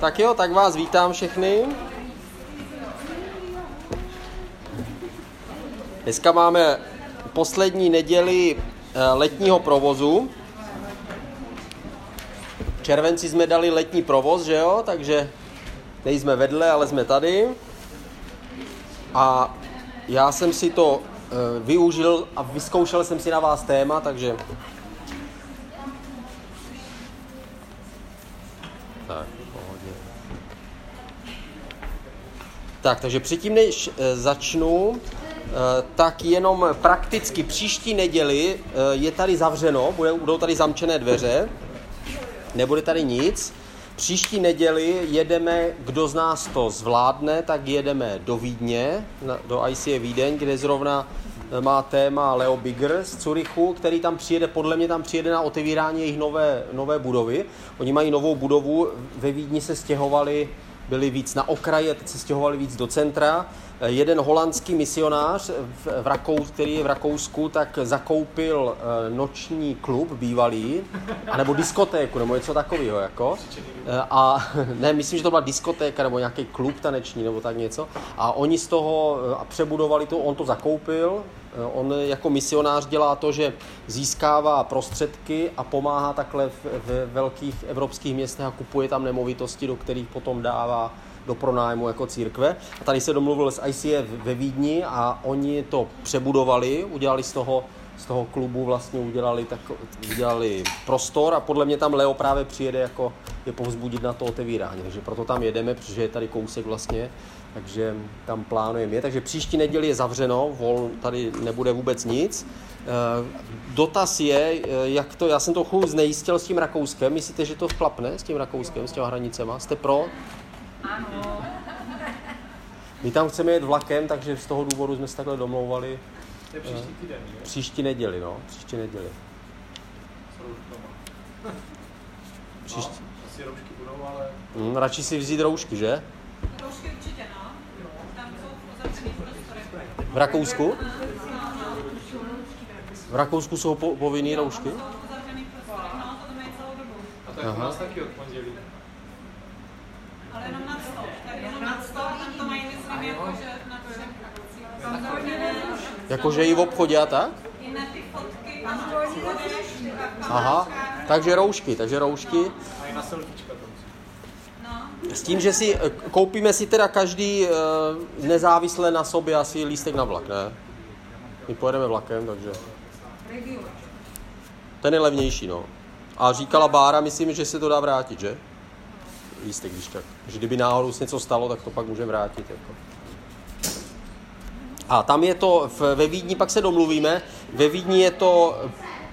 Tak jo, tak vás vítám všechny. Dneska máme poslední neděli eh, letního provozu. V červenci jsme dali letní provoz, že jo, takže nejsme vedle, ale jsme tady. A já jsem si to využil a vyzkoušel jsem si na vás téma, takže Tak, pohodě. Tak, takže předtím, než eh, začnu, eh, tak jenom prakticky příští neděli eh, je tady zavřeno, budou tady zamčené dveře, nebude tady nic. Příští neděli jedeme, kdo z nás to zvládne, tak jedeme do Vídně, do ICA Vídeň, kde zrovna má téma Leo Bigger z Curychu, který tam přijede, podle mě tam přijede na otevírání jejich nové, nové budovy. Oni mají novou budovu, ve Vídni se stěhovali, byli víc na okraji a teď se stěhovali víc do centra. Jeden holandský misionář, v, v Rakou, který je v Rakousku, tak zakoupil eh, noční klub bývalý, nebo diskotéku, nebo něco takového. Jako. Eh, a ne, myslím, že to byla diskotéka, nebo nějaký klub taneční, nebo tak něco. A oni z toho eh, přebudovali to, on to zakoupil, On jako misionář dělá to, že získává prostředky a pomáhá takhle v, v velkých evropských městech a kupuje tam nemovitosti, do kterých potom dává do pronájmu jako církve. A tady se domluvil s ICF ve Vídni a oni to přebudovali, udělali z toho z toho klubu vlastně udělali, tak, udělali prostor a podle mě tam Leo právě přijede jako je povzbudit na to otevírání. Takže proto tam jedeme, protože je tady kousek vlastně, takže tam plánujeme je. Takže příští neděli je zavřeno, vol, tady nebude vůbec nic. Eh, dotaz je, eh, jak to, já jsem to chůz znejistil s tím Rakouskem, myslíte, že to vklapne s tím Rakouskem, s těma hranicema? Jste pro? Ano. My tam chceme jet vlakem, takže z toho důvodu jsme se takhle domlouvali. To je příští týden, jo? Příští neděli, no. Příští neděli. Příští. No, asi roušky budou, ale... Hmm, radši si vzít roušky, že? Roušky určitě, no. Tam jsou. V Rakousku? V Rakousku jsou po, povinné roušky? No, to tam je celou dobu. A to je u nás taky od pondělí. Ale jenom nad stol. Tady jenom nad stol, tam to mají myslím jako, že na všech Jakože i v obchodě a tak? I na ty fotky, tam Aha, takže roušky, takže roušky. A i na selfiečka. No, S tím, že si eh, koupíme si teda každý eh, nezávisle na sobě asi lístek na vlak, ne? My pojedeme vlakem, takže... Ten je levnější, no. A říkala Bára, myslím, že se to dá vrátit, že? Lístek, když tak. Že kdyby náhodou se něco stalo, tak to pak můžeme vrátit. Jako. A tam je to, v, ve Vídni pak se domluvíme, ve Vídni je to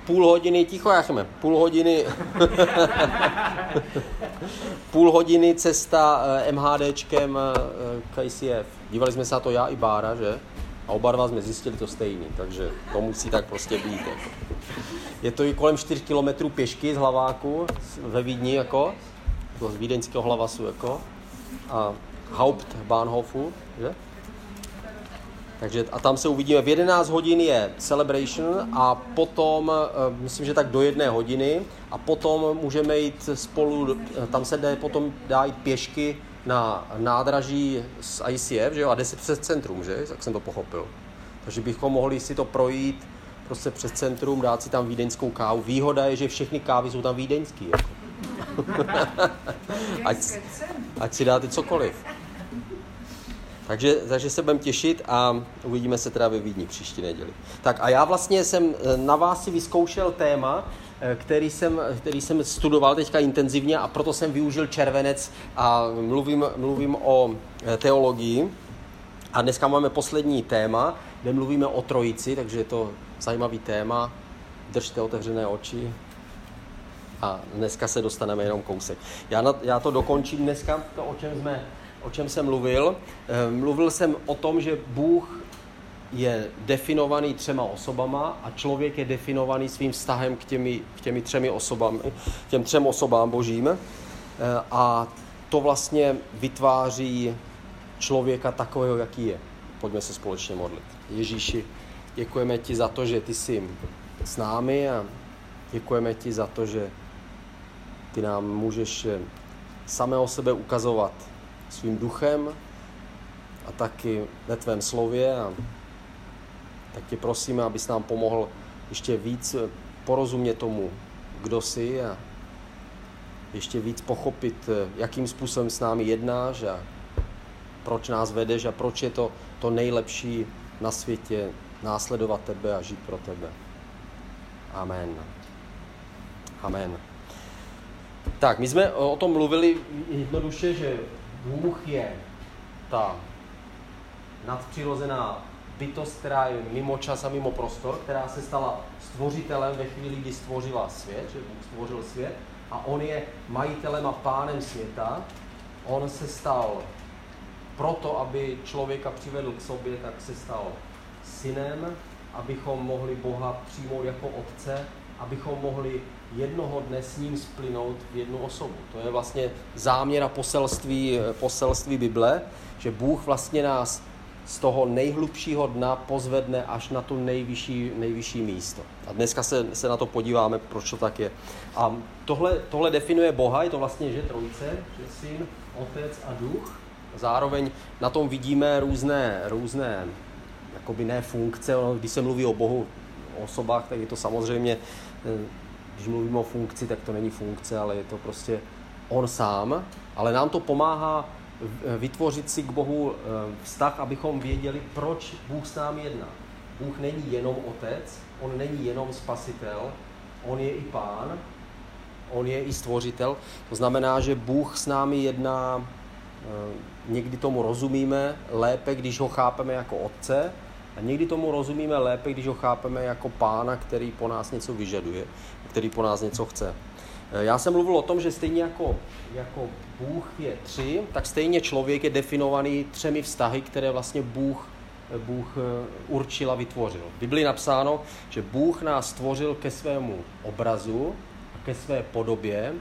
půl hodiny, ticho Jachme, půl hodiny, půl hodiny cesta eh, MHDčkem eh, k ICF. Dívali jsme se na to já i Bára, že? A oba dva jsme zjistili to stejný, takže to musí tak prostě být. Jako. Je to i kolem 4 kilometrů pěšky z Hlaváku ve Vídni, jako, z vídeňského hlavasu, jako, a Hauptbahnhofu, že? Takže a tam se uvidíme. V 11 hodin je celebration a potom, eh, myslím, že tak do jedné hodiny a potom můžeme jít spolu, eh, tam se jde, potom dá jít pěšky na nádraží z ICF, že jo, a jde se přes centrum, že, jak jsem to pochopil. Takže bychom mohli si to projít prostě přes centrum, dát si tam vídeňskou kávu. Výhoda je, že všechny kávy jsou tam vídeňský. Jako. ať, ať si dáte cokoliv. Takže, takže se budeme těšit a uvidíme se teda ve Vídni příští neděli. Tak a já vlastně jsem eh, na vás si vyzkoušel téma, eh, který jsem, který jsem studoval teďka intenzivně a proto jsem využil červenec a mluvím, mluvím o eh, teologii. A dneska máme poslední téma, kde mluvíme o trojici, takže je to zajímavý téma. Držte otevřené oči. A dneska se dostaneme jenom kousek. Já, na, já to dokončím dneska, to o čem jsme o čem jsem mluvil. Mluvil jsem o tom, že Bůh je definovaný třema osobama a člověk je definovaný svým vztahem k těmi, k těmi třemi osobami, těm třem osobám božím. A to vlastně vytváří člověka takového, jaký je. Pojďme se společně modlit. Ježíši, děkujeme ti za to, že ty jsi s námi a děkujeme ti za to, že ty nám můžeš samého sebe ukazovat svým duchem a taky ve tvém slově. A tak tě prosíme, abys nám pomohl ještě víc porozumět tomu, kdo jsi a ještě víc pochopit, jakým způsobem s námi jednáš a proč nás vedeš a proč je to to nejlepší na světě následovat tebe a žít pro tebe. Amen. Amen. Tak, my jsme o tom mluvili jednoduše, že Bůh je ta nadpřirozená bytost, která je mimo čas a mimo prostor, která se stala stvořitelem ve chvíli, kdy stvořila svět, že Bůh stvořil svět a on je majitelem a pánem světa. On se stal proto, aby člověka přivedl k sobě, tak se stal synem, abychom mohli Boha přijmout jako otce, abychom mohli jednoho dne s ním splynout v jednu osobu. To je vlastně záměr a poselství, poselství Bible, že Bůh vlastně nás z toho nejhlubšího dna pozvedne až na to nejvyšší, nejvyšší místo. A dneska se, se na to podíváme, proč to tak je. A tohle, tohle definuje Boha, je to vlastně, že trojice, že syn, otec a duch. Zároveň na tom vidíme různé, různé jakoby ne funkce, když se mluví o Bohu, o osobách, tak je to samozřejmě, eh, když mluvíme o funkci, tak to není funkce, ale je to prostě on sám, ale nám to pomáhá vytvořit si k Bohu eh, vztah, abychom věděli, proč Bůh s námi jedná. Bůh není jenom otec, on není jenom spasitel, on je i pán, on je i stvořitel. To znamená, že Bůh s námi jedná, eh, někdy tomu rozumíme lépe, když ho chápeme jako otce, a někdy tomu rozumíme lépe, když ho chápeme jako pána, který po nás něco vyžaduje, který po nás něco chce. Eh, já jsem mluvil o tom, že stejně jako, jako Bůh je tři, tak stejně člověk je definovaný třemi vztahy, které vlastně Bůh, Bůh eh, určil a vytvořil. V Biblii napsáno, že Bůh nás stvořil ke svému obrazu a ke své podobě,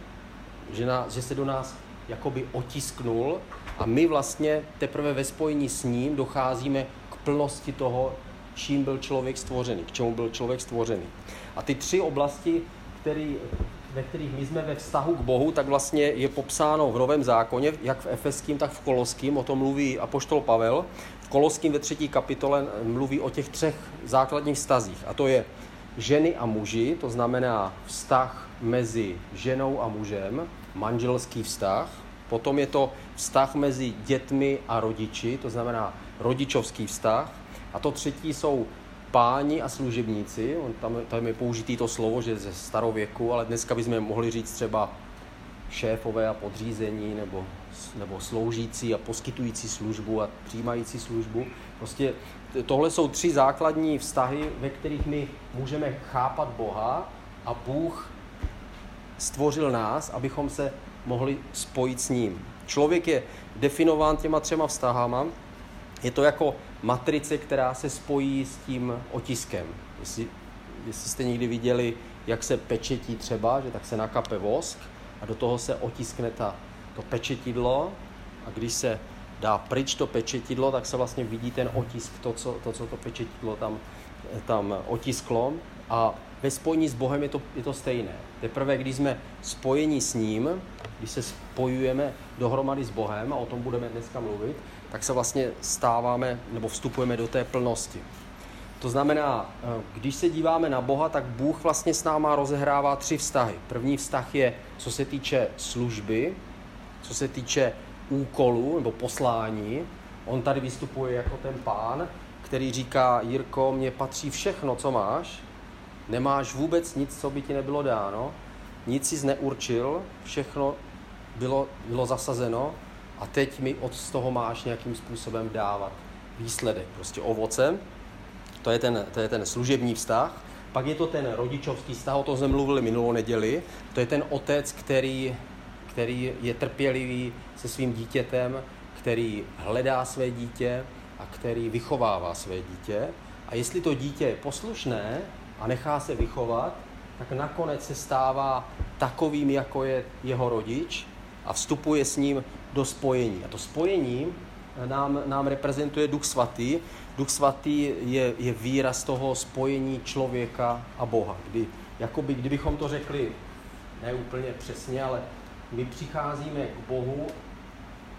že, nás, že se do nás jakoby otisknul a my vlastně teprve ve spojení s ním docházíme plnosti toho, čím byl člověk stvořený, k čemu byl člověk stvořený. A ty tři oblasti, který, ve kterých my jsme ve vztahu k Bohu, tak vlastně je popsáno v Novém zákoně, jak v Efeským, tak v Koloským, o tom mluví apoštol Pavel. V Koloským ve třetí kapitole mluví o těch třech základních vztazích, a to je ženy a muži, to znamená vztah mezi ženou a mužem, manželský vztah, potom je to vztah mezi dětmi a rodiči, to znamená rodičovský vztah, a to třetí jsou páni a služebníci, on tam, tam je použitý to slovo, že ze starověku, ale dneska bychom mohli říct třeba šéfové a podřízení, nebo, nebo sloužící a poskytující službu a přijímající službu. Prostě tohle jsou tři základní vztahy, ve kterých my můžeme chápat Boha a Bůh stvořil nás, abychom se mohli spojit s ním. Člověk je definován těma třema vztahama. Je to jako matrice, která se spojí s tím otiskem. Jestli, jestli jste někdy viděli, jak se pečetí třeba, že tak se nakape vosk a do toho se otiskne ta, to pečetidlo a když se dá pryč to pečetidlo, tak se vlastně vidí ten otisk, to, co to, co to pečetidlo tam, tam otisklo a ve spojení s Bohem je to, je to stejné. Teprve, když jsme spojeni s ním, když se spojujeme dohromady s Bohem, a o tom budeme dneska mluvit, tak se vlastně stáváme nebo vstupujeme do té plnosti. To znamená, eh, když se díváme na Boha, tak Bůh vlastně s náma rozehrává tři vztahy. První vztah je, co se týče služby, co se týče úkolu nebo poslání. On tady vystupuje jako ten pán, který říká, Jirko, mně patří všechno, co máš, nemáš vůbec nic, co by ti nebylo dáno, nic si neurčil, všechno bylo, bylo zasazeno a teď mi od z toho máš nějakým způsobem dávat výsledek, prostě ovoce. To je ten, to je ten služební vztah. Pak je to ten rodičovský vztah, o tom jsme mluvili minulou neděli. To je ten otec, který, který je trpělivý se svým dítětem, který hledá své dítě a který vychovává své dítě. A jestli to dítě je poslušné a nechá se vychovat, tak nakonec se stává takovým, jako je jeho rodič a vstupuje s ním do spojení. A to spojení nám, nám reprezentuje Duch Svatý. Duch Svatý je, je výraz toho spojení člověka a Boha. Kdy, jakoby, kdybychom to řekli ne úplně přesně, ale my přicházíme k Bohu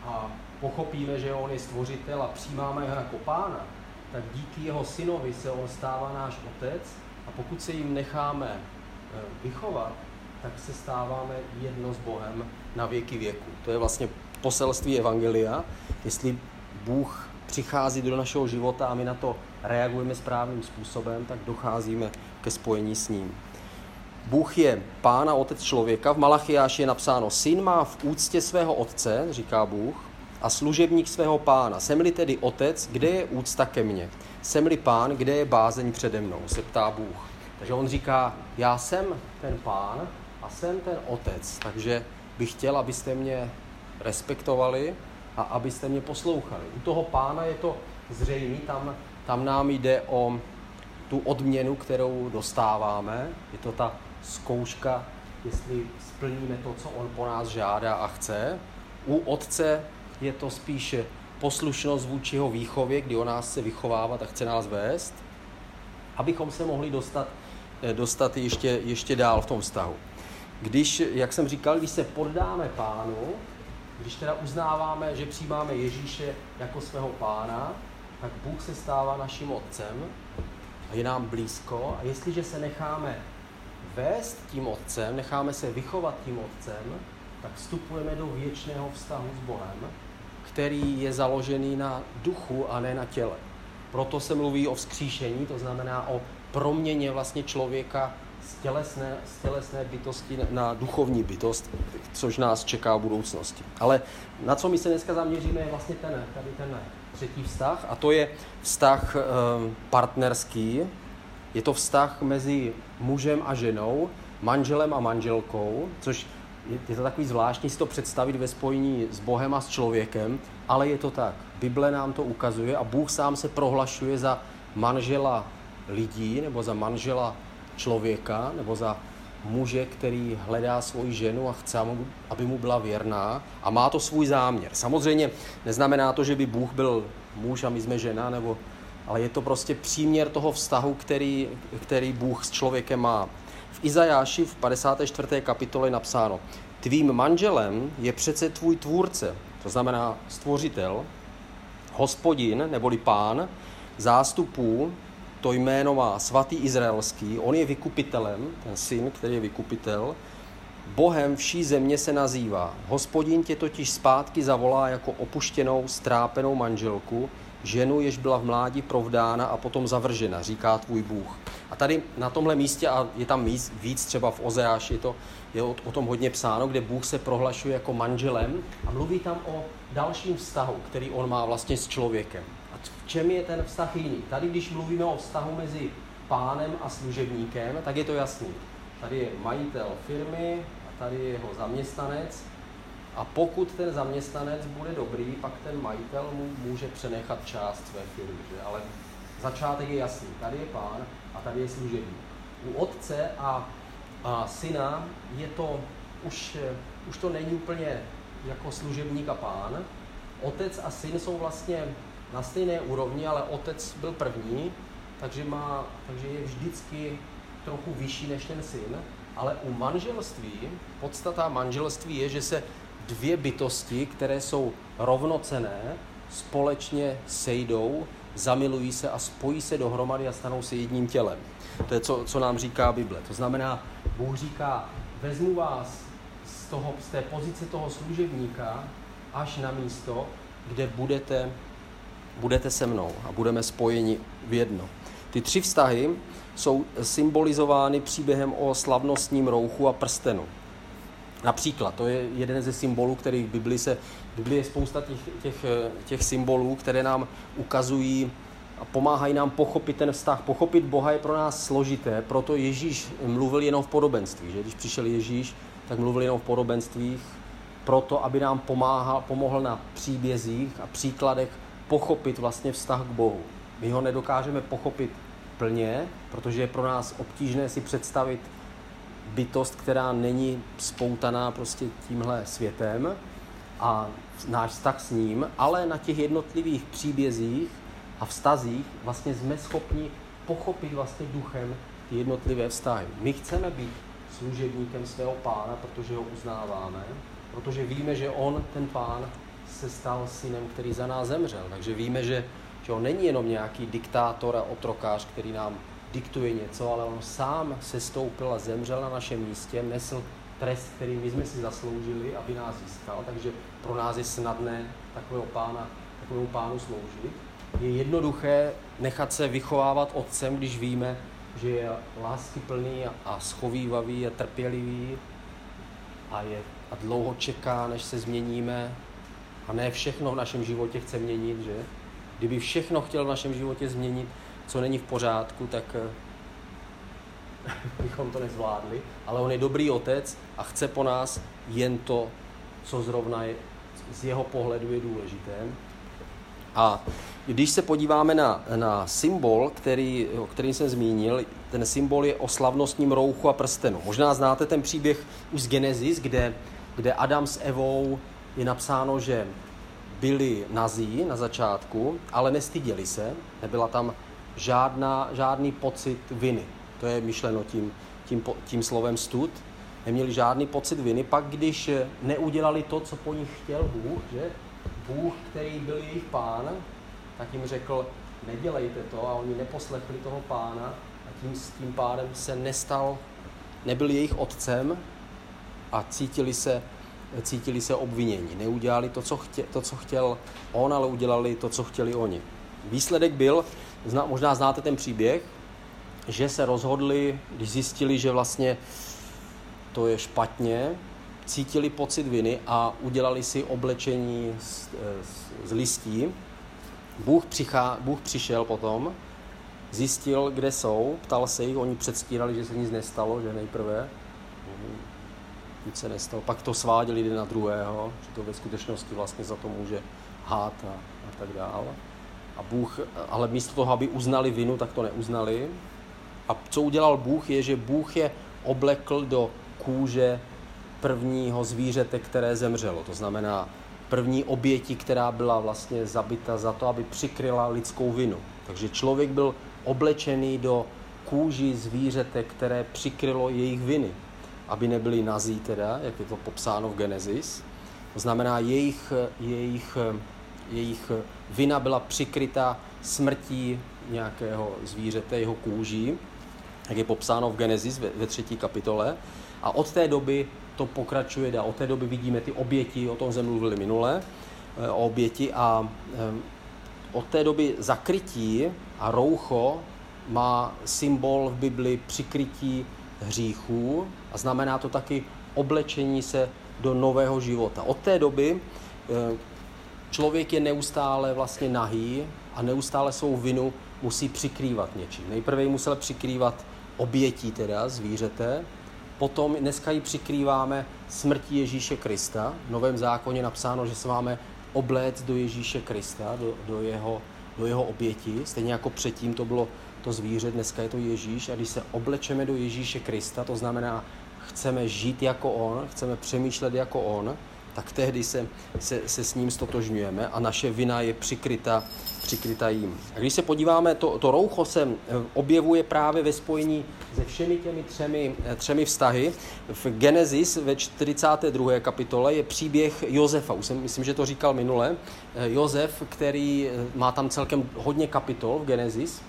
a pochopíme, že On je stvořitel a přijímáme ho jako pána, tak díky jeho synovi se on stává náš otec a pokud se jim necháme eh, vychovat, tak se stáváme jedno s Bohem na věky věku. To je vlastně poselství Evangelia. Jestli Bůh přichází do našeho života a my na to reagujeme správným způsobem, tak docházíme ke spojení s ním. Bůh je pán a otec člověka. V Malachiáši je napsáno, syn má v úctě svého otce, říká Bůh, a služebník svého pána. Jsem-li tedy otec, kde je úcta ke mně? Jsem-li pán, kde je bázeň přede mnou? Se ptá Bůh. Takže on říká, já jsem ten pán a jsem ten otec, takže bych chtěl, abyste mě respektovali a abyste mě poslouchali. U toho pána je to zřejmé, tam, tam nám jde o tu odměnu, kterou dostáváme. Je to ta zkouška, jestli splníme to, co on po nás žádá a chce. U otce je to spíše poslušnost vůči jeho výchově, kdy on nás chce vychovávat a chce nás vést, abychom se mohli dostat, eh, dostat ještě, ještě dál v tom vztahu. Když, jak jsem říkal, když se poddáme pánu, když teda uznáváme, že přijímáme Ježíše jako svého pána, tak Bůh se stává naším otcem a je nám blízko. A jestliže se necháme vést tím otcem, necháme se vychovat tím otcem, tak vstupujeme do věčného vztahu s Bohem, který je založený na duchu a ne na těle. Proto se mluví o vzkříšení, to znamená o proměně vlastně člověka z tělesné, z tělesné bytosti na duchovní bytost, což nás čeká v budoucnosti. Ale na co my se dneska zaměříme, je vlastně ten, tady ten třetí vztah, a to je vztah e, partnerský. Je to vztah mezi mužem a ženou, manželem a manželkou, což je, je to takový zvláštní si to představit ve spojení s Bohem a s člověkem, ale je to tak. Bible nám to ukazuje a Bůh sám se prohlašuje za manžela lidí nebo za manžela člověka nebo za muže, který hledá svoji ženu a chce, aby mu byla věrná a má to svůj záměr. Samozřejmě neznamená to, že by Bůh byl muž a my jsme žena, nebo, ale je to prostě příměr toho vztahu, který, který Bůh s člověkem má. V Izajáši v 54. kapitole je napsáno, tvým manželem je přece tvůj tvůrce, to znamená stvořitel, hospodin neboli pán, zástupů, to jméno má svatý izraelský, on je vykupitelem, ten syn, který je vykupitel, Bohem vší země se nazývá. Hospodin tě totiž zpátky zavolá jako opuštěnou, strápenou manželku, ženu, jež byla v mládí provdána a potom zavržena, říká tvůj Bůh. A tady na tomhle místě, a je tam víc, víc třeba v Ozeáši, to je o, o tom hodně psáno, kde Bůh se prohlašuje jako manželem a mluví tam o dalším vztahu, který on má vlastně s člověkem. Čem je ten vztah jiný? Tady, když mluvíme o vztahu mezi pánem a služebníkem, tak je to jasný. Tady je majitel firmy a tady je jeho zaměstnanec a pokud ten zaměstnanec bude dobrý, pak ten majitel mu může přenechat část své firmy. Že? Ale začátek je jasný. Tady je pán a tady je služebník. U otce a, a syna je to už, už to není úplně jako služebník a pán. Otec a syn jsou vlastně na stejné úrovni, ale otec byl první, takže, má, takže je vždycky trochu vyšší než ten syn. Ale u manželství, podstata manželství je, že se dvě bytosti, které jsou rovnocené, společně sejdou, zamilují se a spojí se dohromady a stanou se jedním tělem. To je, co, co nám říká Bible. To znamená, Bůh říká, vezmu vás z, toho, z té pozice toho služebníka až na místo, kde budete, budete se mnou a budeme spojeni v jedno. Ty tři vztahy jsou symbolizovány příběhem o slavnostním rouchu a prstenu. Například, to je jeden ze symbolů, který v Biblii se, v Biblii je spousta těch, těch, těch symbolů, které nám ukazují a pomáhají nám pochopit ten vztah. Pochopit Boha je pro nás složité, proto Ježíš mluvil jenom v podobenství. Že? Když přišel Ježíš, tak mluvil jenom v podobenstvích, proto, aby nám pomáhal, pomohl na příbězích a příkladech pochopit vlastně vztah k Bohu. My ho nedokážeme pochopit plně, protože je pro nás obtížné si představit bytost, která není spoutaná prostě tímhle světem, a náš vztah s ním, ale na těch jednotlivých příbězích a vztazích vlastně jsme schopni pochopit vlastně duchem ty jednotlivé vztahy. My chceme být služebníkem svého pána, protože ho uznáváme, protože víme, že on, ten pán, se stal synem, který za nás zemřel. Takže víme, že, že on není jenom nějaký diktátor a otrokář, který nám diktuje něco, ale on sám se stoupil a zemřel na našem místě, nesl trest, který my jsme si zasloužili, aby nás získal. Takže pro nás je snadné takového pána, takovému pánu sloužit. Je jednoduché nechat se vychovávat otcem, když víme, že je láskyplný a schovývavý a trpělivý a, je, a dlouho čeká, než se změníme. A ne všechno v našem životě chce měnit, že? Kdyby všechno chtěl v našem životě změnit, co není v pořádku, tak eh, bychom to nezvládli. Ale on je dobrý otec a chce po nás jen to, co zrovna je, z jeho pohledu je důležité. A když se podíváme na, na symbol, který, o kterým jsem zmínil, ten symbol je o slavnostním rouchu a prstenu. Možná znáte ten příběh už z Genesis, kde, kde Adam s Evou je napsáno, že byli nazí na začátku, ale nestyděli se, nebyla tam žádná, žádný pocit viny. To je myšleno tím, tím, tím slovem stud. Neměli žádný pocit viny. Pak, když neudělali to, co po nich chtěl Bůh, že Bůh, který byl jejich pán, tak jim řekl, nedělejte to a oni neposlechli toho pána a tím, tím pádem se nestal, nebyl jejich otcem a cítili se, cítili se obvinění. Neudělali to co, chtě, to, co chtěl on, ale udělali to, co chtěli oni. Výsledek byl, zna, možná znáte ten příběh, že se rozhodli, když zjistili, že vlastně to je špatně, cítili pocit viny a udělali si oblečení z, z, z listí. Bůh, přichá, Bůh přišel potom, zjistil, kde jsou, ptal se jich, oni předstírali, že se nic nestalo, že nejprve nic se nestalo. Pak to sváděli jeden na druhého, že to ve skutečnosti vlastně za to může hát a, a tak dále. A Bůh, ale místo toho, aby uznali vinu, tak to neuznali. A co udělal Bůh, je, že Bůh je oblekl do kůže prvního zvířete, které zemřelo. To znamená první oběti, která byla vlastně zabita za to, aby přikryla lidskou vinu. Takže člověk byl oblečený do kůži zvířete, které přikrylo jejich viny, aby nebyli nazí teda, jak je to popsáno v Genesis. To znamená, jejich, jejich, jejich vina byla přikryta smrtí nějakého zvířete, jeho kůží, jak je popsáno v Genesis ve, ve třetí kapitole. A od té doby to pokračuje dál. Od té doby vidíme ty oběti, o tom jsme mluvili minule, eh, o oběti a eh, od té doby zakrytí a roucho má symbol v Bibli přikrytí hříchů a znamená to taky oblečení se do nového života. Od té doby eh, člověk je neustále vlastně nahý a neustále svou vinu musí přikrývat něčím. Nejprve ji musel přikrývat obětí teda zvířete, Potom dneska ji přikrýváme smrtí Ježíše Krista. V Novém zákoně napsáno, že se máme obléct do Ježíše Krista, do, do, jeho, do jeho oběti. Stejně jako předtím to bylo to zvíře, dneska je to Ježíš. A když se oblečeme do Ježíše Krista, to znamená, chceme žít jako On, chceme přemýšlet jako On, tak tehdy se, se, se s ním stotožňujeme a naše vina je přikryta, přikryta jím. A když se podíváme, to, to roucho se eh, objevuje právě ve spojení se všemi těmi třemi, eh, třemi vztahy. V Genesis ve 42. kapitole je příběh Josefa. Už jsem, myslím, že to říkal minule. Eh, Josef, který má tam celkem hodně kapitol v Genesis,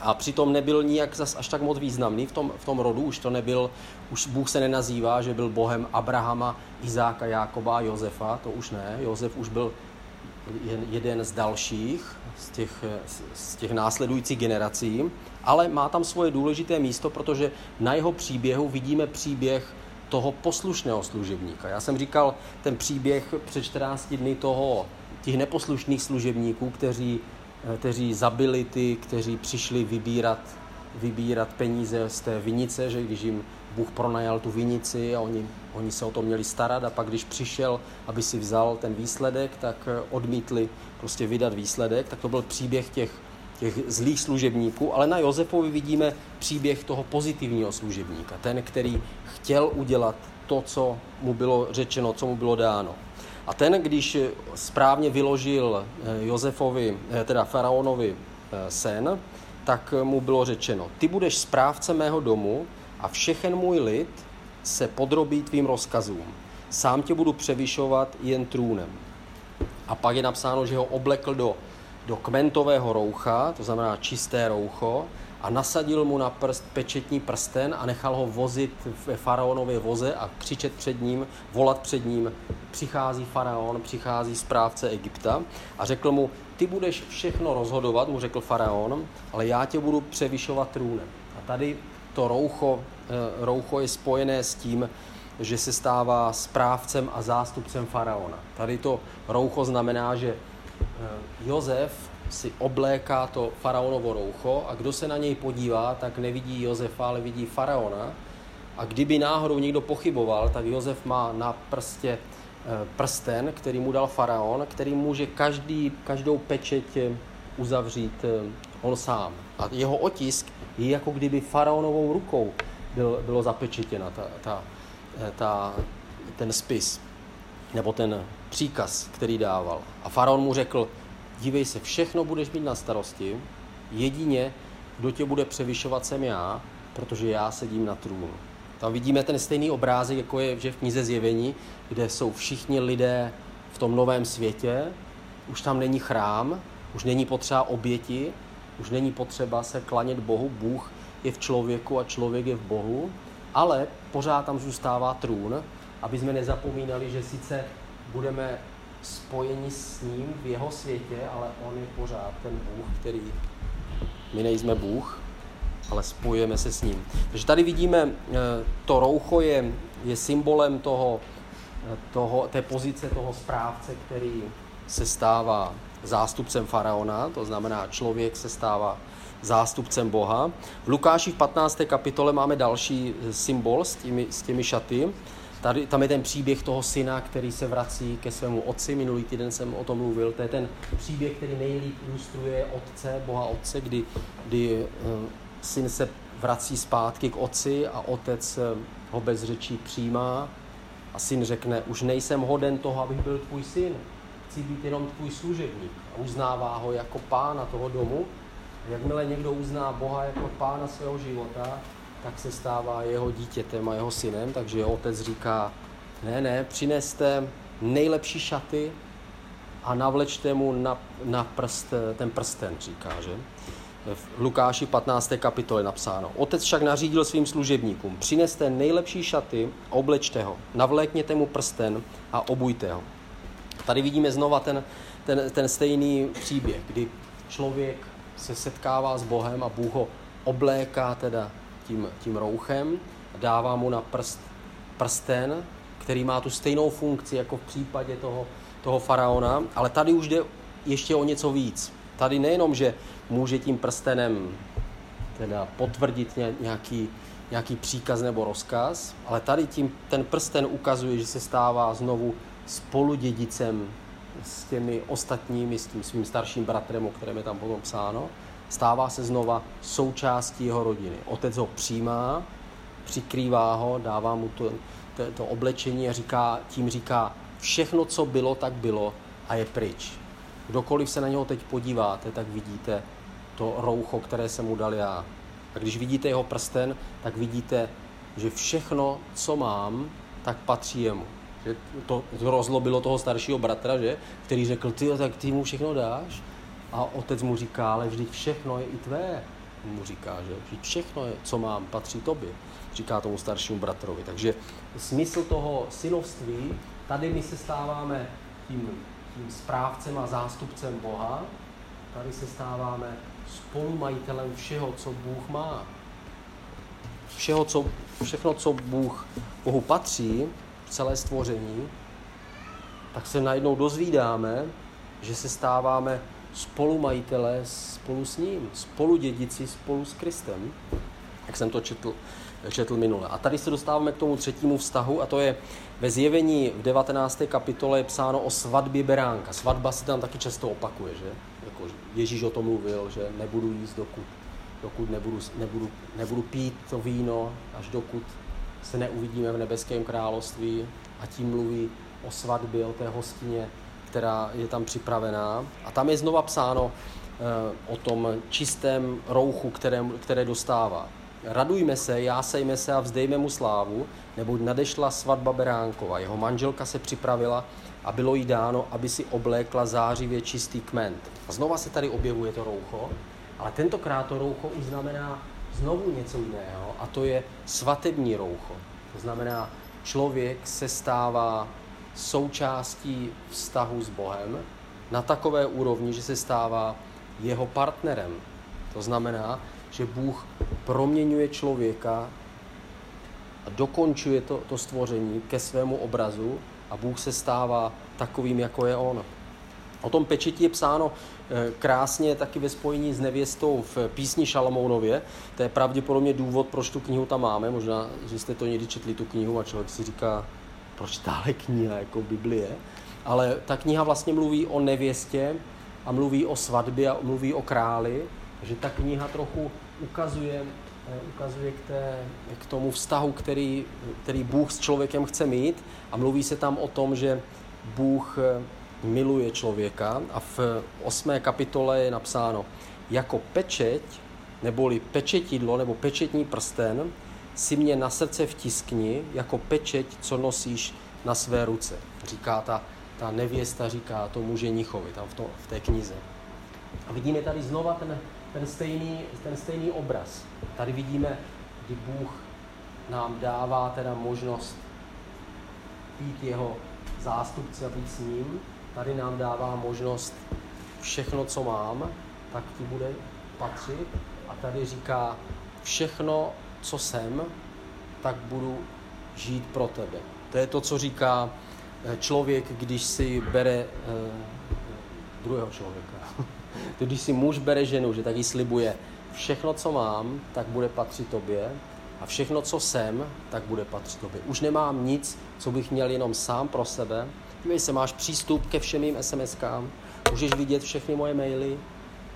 a přitom nebyl nijak zas až tak moc významný v tom, v tom rodu, už to nebyl, už Bůh se nenazývá, že byl Bohem Abrahama, Izáka, Jákoba a Josefa, to už ne, Josef už byl jeden z dalších, z těch, z těch následujících generací, ale má tam svoje důležité místo, protože na jeho příběhu vidíme příběh toho poslušného služebníka. Já jsem říkal ten příběh před 14 dny toho, těch neposlušných služebníků, kteří kteří zabili ty, kteří přišli vybírat, vybírat peníze z té vinice, že když jim Bůh pronajal tu vinici a oni, oni se o to měli starat a pak když přišel, aby si vzal ten výsledek, tak eh, odmítli prostě vydat výsledek, tak to byl příběh těch, těch zlých služebníků, ale na Josefovi vidíme příběh toho pozitivního služebníka, ten, který chtěl udělat to, co mu bylo řečeno, co mu bylo dáno. A ten, když správně vyložil eh, Josefovi, eh, teda faraonovi eh, sen, tak mu bylo řečeno, ty budeš správce mého domu a všechen můj lid se podrobí tvým rozkazům. Sám tě budu převyšovat jen trůnem. A pak je napsáno, že ho oblekl do, do kmentového roucha, to znamená čisté roucho, a nasadil mu na prst pečetní prsten a nechal ho vozit ve faraonově voze a křičet před ním, volat před ním, přichází faraon, přichází správce Egypta a řekl mu, ty budeš všechno rozhodovat, mu řekl faraon, ale já tě budu převyšovat trůnem. A tady to roucho, eh, roucho je spojené s tím, že se stává správcem a zástupcem faraona. Tady to roucho znamená, že eh, Jozef si obléká to faraonovo roucho a kdo se na něj podívá, tak nevidí Josefa, ale vidí faraona. A kdyby náhodou někdo pochyboval, tak Josef má na prstě eh, prsten, který mu dal faraon, který může každý, každou pečeť eh, uzavřít eh, on sám. A jeho otisk je jako kdyby faraonovou rukou byl, bylo zapečetěna ta, ta, ta, ten spis, nebo ten příkaz, který dával. A faraon mu řekl, dívej se, všechno budeš mít na starosti, jedině, kdo tě bude převyšovat, jsem já, protože já sedím na trůnu. Tam vidíme ten stejný obrázek, jako je že v knize Zjevení, kde jsou všichni lidé v tom novém světě, už tam není chrám, už není potřeba oběti, už není potřeba se klanět Bohu, Bůh je v člověku a člověk je v Bohu, ale pořád tam zůstává trůn, aby jsme nezapomínali, že sice budeme spojeni s ním v jeho světě, ale on je pořád ten Bůh, který my nejsme Bůh, ale spojujeme se s ním. Takže tady vidíme, eh, to roucho je, je symbolem toho, eh, toho, té pozice toho správce, který se stává zástupcem faraona, to znamená člověk se stává zástupcem Boha. V Lukáši v 15. kapitole máme další symbol s těmi, s těmi šaty. Tady, tam je ten příběh toho syna, který se vrací ke svému otci. Minulý týden jsem o tom mluvil. To je ten příběh, který nejlíp ilustruje otce, Boha otce, kdy, kdy uh, syn se vrací zpátky k otci a otec uh, ho bez řečí přijímá. A syn řekne, už nejsem hoden toho, abych byl tvůj syn. Chci být jenom tvůj služebník. A uznává ho jako pána toho domu. A jakmile někdo uzná Boha jako pána svého života, tak se stává jeho dítětem a jeho synem, takže jeho otec říká, ne, ne, přineste nejlepší šaty a navlečte mu na, na prst, ten prsten, říká, že? V Lukáši 15. kapitole napsáno. Otec však nařídil svým služebníkům, přineste nejlepší šaty, oblečte ho, navlékněte mu prsten a obujte ho. Tady vidíme znova ten, ten, ten stejný příběh, kdy člověk se setkává s Bohem a Bůh ho obléká teda tím, tím rouchem, dává mu na prst prsten, který má tu stejnou funkci jako v případě toho, toho faraona, ale tady už jde ještě o něco víc. Tady nejenom, že může tím prstenem teda potvrdit nějaký, nějaký příkaz nebo rozkaz, ale tady tím ten prsten ukazuje, že se stává znovu spoludědicem s těmi ostatními, s tím svým starším bratrem, o kterém je tam potom psáno stává se znova součástí jeho rodiny. Otec ho přijímá, přikrývá ho, dává mu to, to, to oblečení a říká, tím říká, všechno, co bylo, tak bylo a je pryč. Kdokoliv se na něho teď podíváte, tak vidíte to roucho, které jsem mu dal já. A když vidíte jeho prsten, tak vidíte, že všechno, co mám, tak patří jemu. Že to, to rozlobilo toho staršího bratra, že? který řekl, ty, tak ty mu všechno dáš. A otec mu říká, ale vždyť všechno je i tvé. Mu říká, že vždyť všechno, je, co mám, patří tobě. Říká tomu staršímu bratrovi. Takže smysl toho synovství, tady my se stáváme tím, tím správcem a zástupcem Boha, tady se stáváme spolumajitelem všeho, co Bůh má. Všeho, co, všechno, co Bůh, Bohu patří, celé stvoření, tak se najednou dozvídáme, že se stáváme spolumajitelé spolu s ním, spolu dědici spolu s Kristem, jak jsem to četl, četl minule. A tady se dostáváme k tomu třetímu vztahu a to je ve zjevení v 19. kapitole je psáno o svatbě beránka. Svatba se tam taky často opakuje, že? Jako Ježíš o tom mluvil, že nebudu jíst, dokud, dokud nebudu, nebudu, nebudu pít to víno, až dokud se neuvidíme v nebeském království. A tím mluví o svatbě, o té hostině, která je tam připravená. A tam je znova psáno eh, o tom čistém rouchu, které, které dostává. Radujme se, jásejme se a vzdejme mu slávu, neboť nadešla svatba Beránkova. Jeho manželka se připravila a bylo jí dáno, aby si oblékla zářivě čistý kment. A znova se tady objevuje to roucho, ale tentokrát to roucho už znamená znovu něco jiného a to je svatební roucho. To znamená, člověk se stává součástí vztahu s Bohem na takové úrovni, že se stává jeho partnerem. To znamená, že Bůh proměňuje člověka a dokončuje to, to stvoření ke svému obrazu a Bůh se stává takovým, jako je On. O tom pečetí je psáno eh, krásně taky ve spojení s nevěstou v písni Šalamounově. To je pravděpodobně důvod, proč tu knihu tam máme. Možná, že jste to někdy četli, tu knihu, a člověk si říká, proč tahle kniha, jako Biblie. Ale ta kniha vlastně mluví o nevěstě a mluví o svatbě a mluví o králi. Takže ta kniha trochu ukazuje, eh, ukazuje k, té, k tomu vztahu, který, který Bůh s člověkem chce mít a mluví se tam o tom, že Bůh eh, miluje člověka a v osmé kapitole je napsáno, jako pečeť, neboli pečetidlo nebo pečetní prsten, si mě na srdce vtiskni, jako pečeť, co nosíš na své ruce. Říká ta, ta nevěsta, říká tomu ženichovi tam v, to, v té knize. A vidíme tady znova ten, ten, stejný, ten stejný obraz. Tady vidíme, kdy Bůh nám dává teda možnost být jeho zástupce a být s ním. Tady nám dává možnost všechno, co mám, tak ti bude patřit. A tady říká, všechno, co jsem, tak budu žít pro tebe. To je to, co říká eh, člověk, když si bere eh, druhého člověka. když si muž bere ženu, že taky slibuje, všechno, co mám, tak bude patřit tobě a všechno, co jsem, tak bude patřit tobě. Už nemám nic, co bych měl jenom sám pro sebe. Dívej se, máš přístup ke všem mým SMSkám, můžeš vidět všechny moje maily,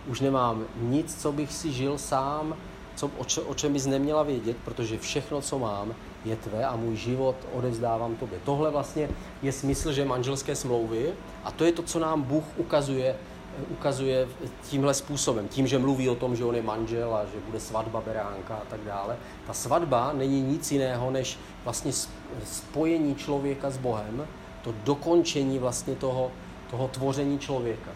už nemám nic, co bych si žil sám, co, o, če, o čem bys neměla vědět, protože všechno, co mám, je tvé a můj život odevzdávám tobě. Tohle vlastně je smysl, že manželské smlouvy a to je to, co nám Bůh ukazuje, ukazuje tímhle způsobem, tím, že mluví o tom, že on je manžel a že bude svatba beránka a tak dále. Ta svatba není nic jiného, než vlastně spojení člověka s Bohem, to dokončení vlastně toho, toho tvoření člověka.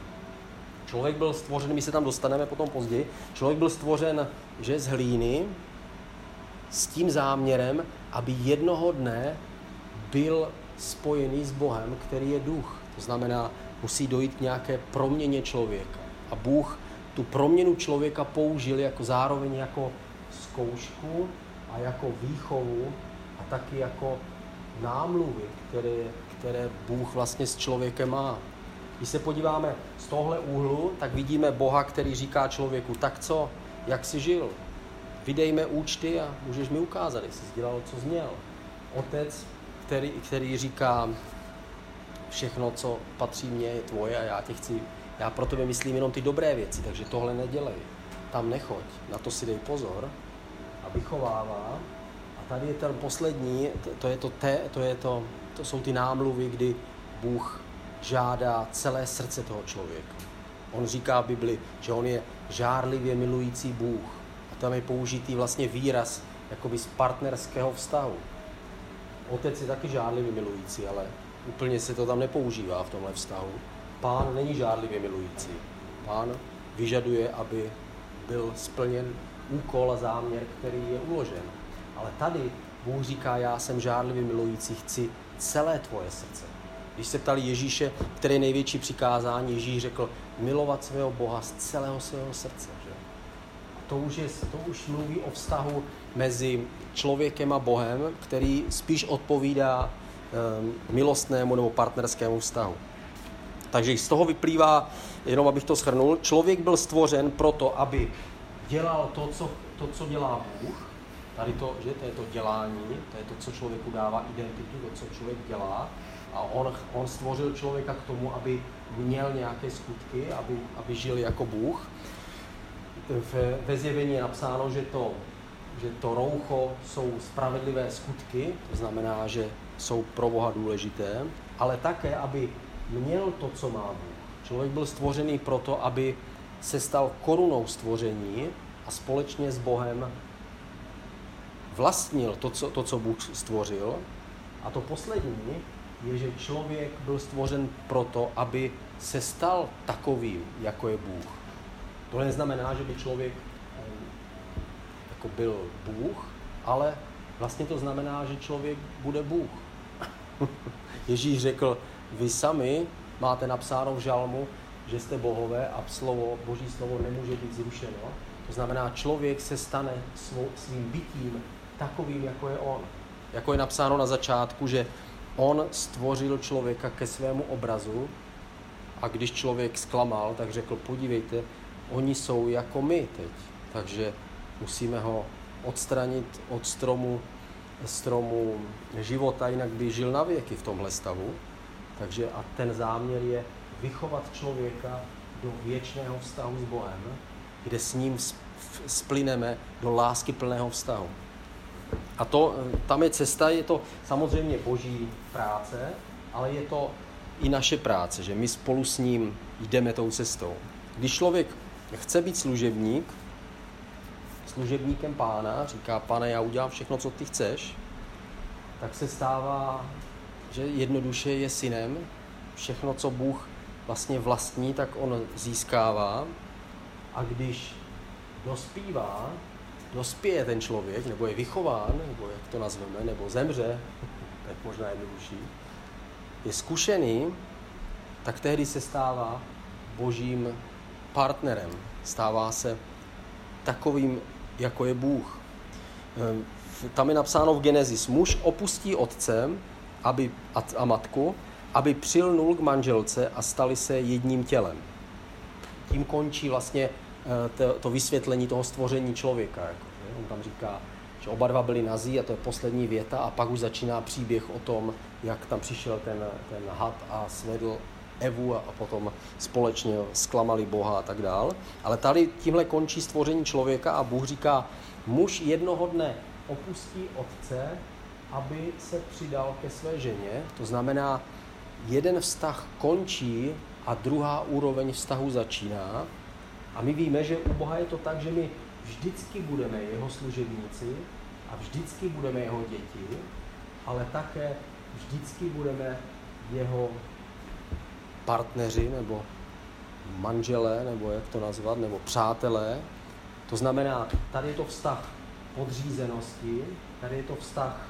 Člověk byl stvořen, my se tam dostaneme potom později, člověk byl stvořen, že z hlíny, s tím záměrem, aby jednoho dne byl spojený s Bohem, který je duch. To znamená, musí dojít k nějaké proměně člověka. A Bůh tu proměnu člověka použil jako zároveň jako zkoušku a jako výchovu a taky jako námluvy, které, které Bůh vlastně s člověkem má. Když se podíváme z tohle úhlu, tak vidíme Boha, který říká člověku, tak co, jak jsi žil? Vydejme účty a můžeš mi ukázat, jestli jsi dělal, co jsi měl. Otec, který, který říká, všechno, co patří mně, je tvoje a já tě chci, já pro tebe myslím jenom ty dobré věci, takže tohle nedělej. Tam nechoď, na to si dej pozor a vychovává. A tady je ten poslední, to, je to, te, to, je to, to jsou ty námluvy, kdy Bůh žádá celé srdce toho člověka. On říká v Bibli, že on je žárlivě milující Bůh. A tam je použitý vlastně výraz jakoby z partnerského vztahu. Otec je taky žárlivě milující, ale úplně se to tam nepoužívá v tomhle vztahu. Pán není žárlivě milující. Pán vyžaduje, aby byl splněn úkol a záměr, který je uložen. Ale tady Bůh říká, já jsem žárlivě milující, chci celé tvoje srdce. Když se ptali Ježíše, který je největší přikázání, Ježíš řekl, milovat svého Boha z celého svého srdce. Že? To už, je, to už mluví o vztahu mezi člověkem a Bohem, který spíš odpovídá um, milostnému nebo partnerskému vztahu. Takže z toho vyplývá, jenom abych to shrnul, člověk byl stvořen proto, aby dělal to, co, to, co dělá Bůh, tady to, že to je to dělání, to je to, co člověku dává identitu, to, co člověk dělá, a on, on stvořil člověka k tomu, aby měl nějaké skutky, aby, aby žil jako Bůh. V, ve zjevení je napsáno, že to že to roucho jsou spravedlivé skutky, to znamená, že jsou pro Boha důležité, ale také, aby měl to, co má Bůh. Člověk byl stvořený proto, aby se stal korunou stvoření a společně s Bohem vlastnil to, co, to, co Bůh stvořil. A to poslední je, že člověk byl stvořen proto, aby se stal takovým, jako je Bůh. To neznamená, že by člověk eh, jako byl Bůh, ale vlastně to znamená, že člověk bude Bůh. Ježíš řekl, vy sami máte napsáno v žalmu, že jste bohové a slovo, boží slovo nemůže být zrušeno. To znamená, člověk se stane svým bytím takovým, jako je on. Jako je napsáno na začátku, že on stvořil člověka ke svému obrazu a když člověk zklamal, tak řekl, podívejte, oni jsou jako my teď. Takže musíme ho odstranit od stromu, stromu života, jinak by žil na věky v tomhle stavu. Takže a ten záměr je vychovat člověka do věčného vztahu s Bohem, kde s ním splyneme do lásky plného vztahu. A to, tam je cesta, je to samozřejmě boží práce, ale je to i naše práce, že my spolu s ním jdeme tou cestou. Když člověk chce být služebník, služebníkem pána, říká, pane, já udělám všechno, co ty chceš, tak se stává, že jednoduše je synem, všechno, co Bůh vlastně vlastní, tak on získává a když dospívá, dospěje ten člověk, nebo je vychován, nebo jak to nazveme, nebo zemře, tak možná jednodušší, je zkušený, tak tehdy se stává božím partnerem. Stává se takovým, jako je Bůh. Ehm, tam je napsáno v Genesis, muž opustí otce aby, a, a matku, aby přilnul k manželce a stali se jedním tělem. Tím končí vlastně to, to vysvětlení toho stvoření člověka. Jako, že? On tam říká, že oba dva byli nazí a to je poslední věta a pak už začíná příběh o tom, jak tam přišel ten, ten had a svedl Evu a potom společně zklamali Boha a tak dál. Ale tady tímhle končí stvoření člověka a Bůh říká, muž jednoho dne opustí otce, aby se přidal ke své ženě. To znamená, jeden vztah končí a druhá úroveň vztahu začíná. A my víme, že u Boha je to tak, že my vždycky budeme jeho služebníci a vždycky budeme jeho děti, ale také vždycky budeme jeho partneři nebo manželé, nebo jak to nazvat, nebo přátelé. To znamená, tady je to vztah podřízenosti, tady je to vztah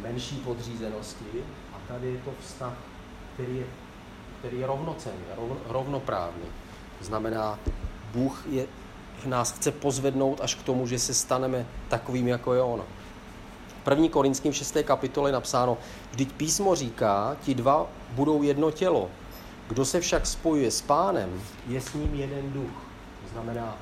menší podřízenosti a tady je to vztah, který je, který je rovnocenný, rov, rovnoprávný. Znamená, Bůh je, nás chce pozvednout až k tomu, že se staneme takovým, jako je On. V 1. Korinským 6. kapitole je napsáno, vždyť písmo říká, ti dva budou jedno tělo. Kdo se však spojuje s pánem, je s ním jeden duch. To znamená,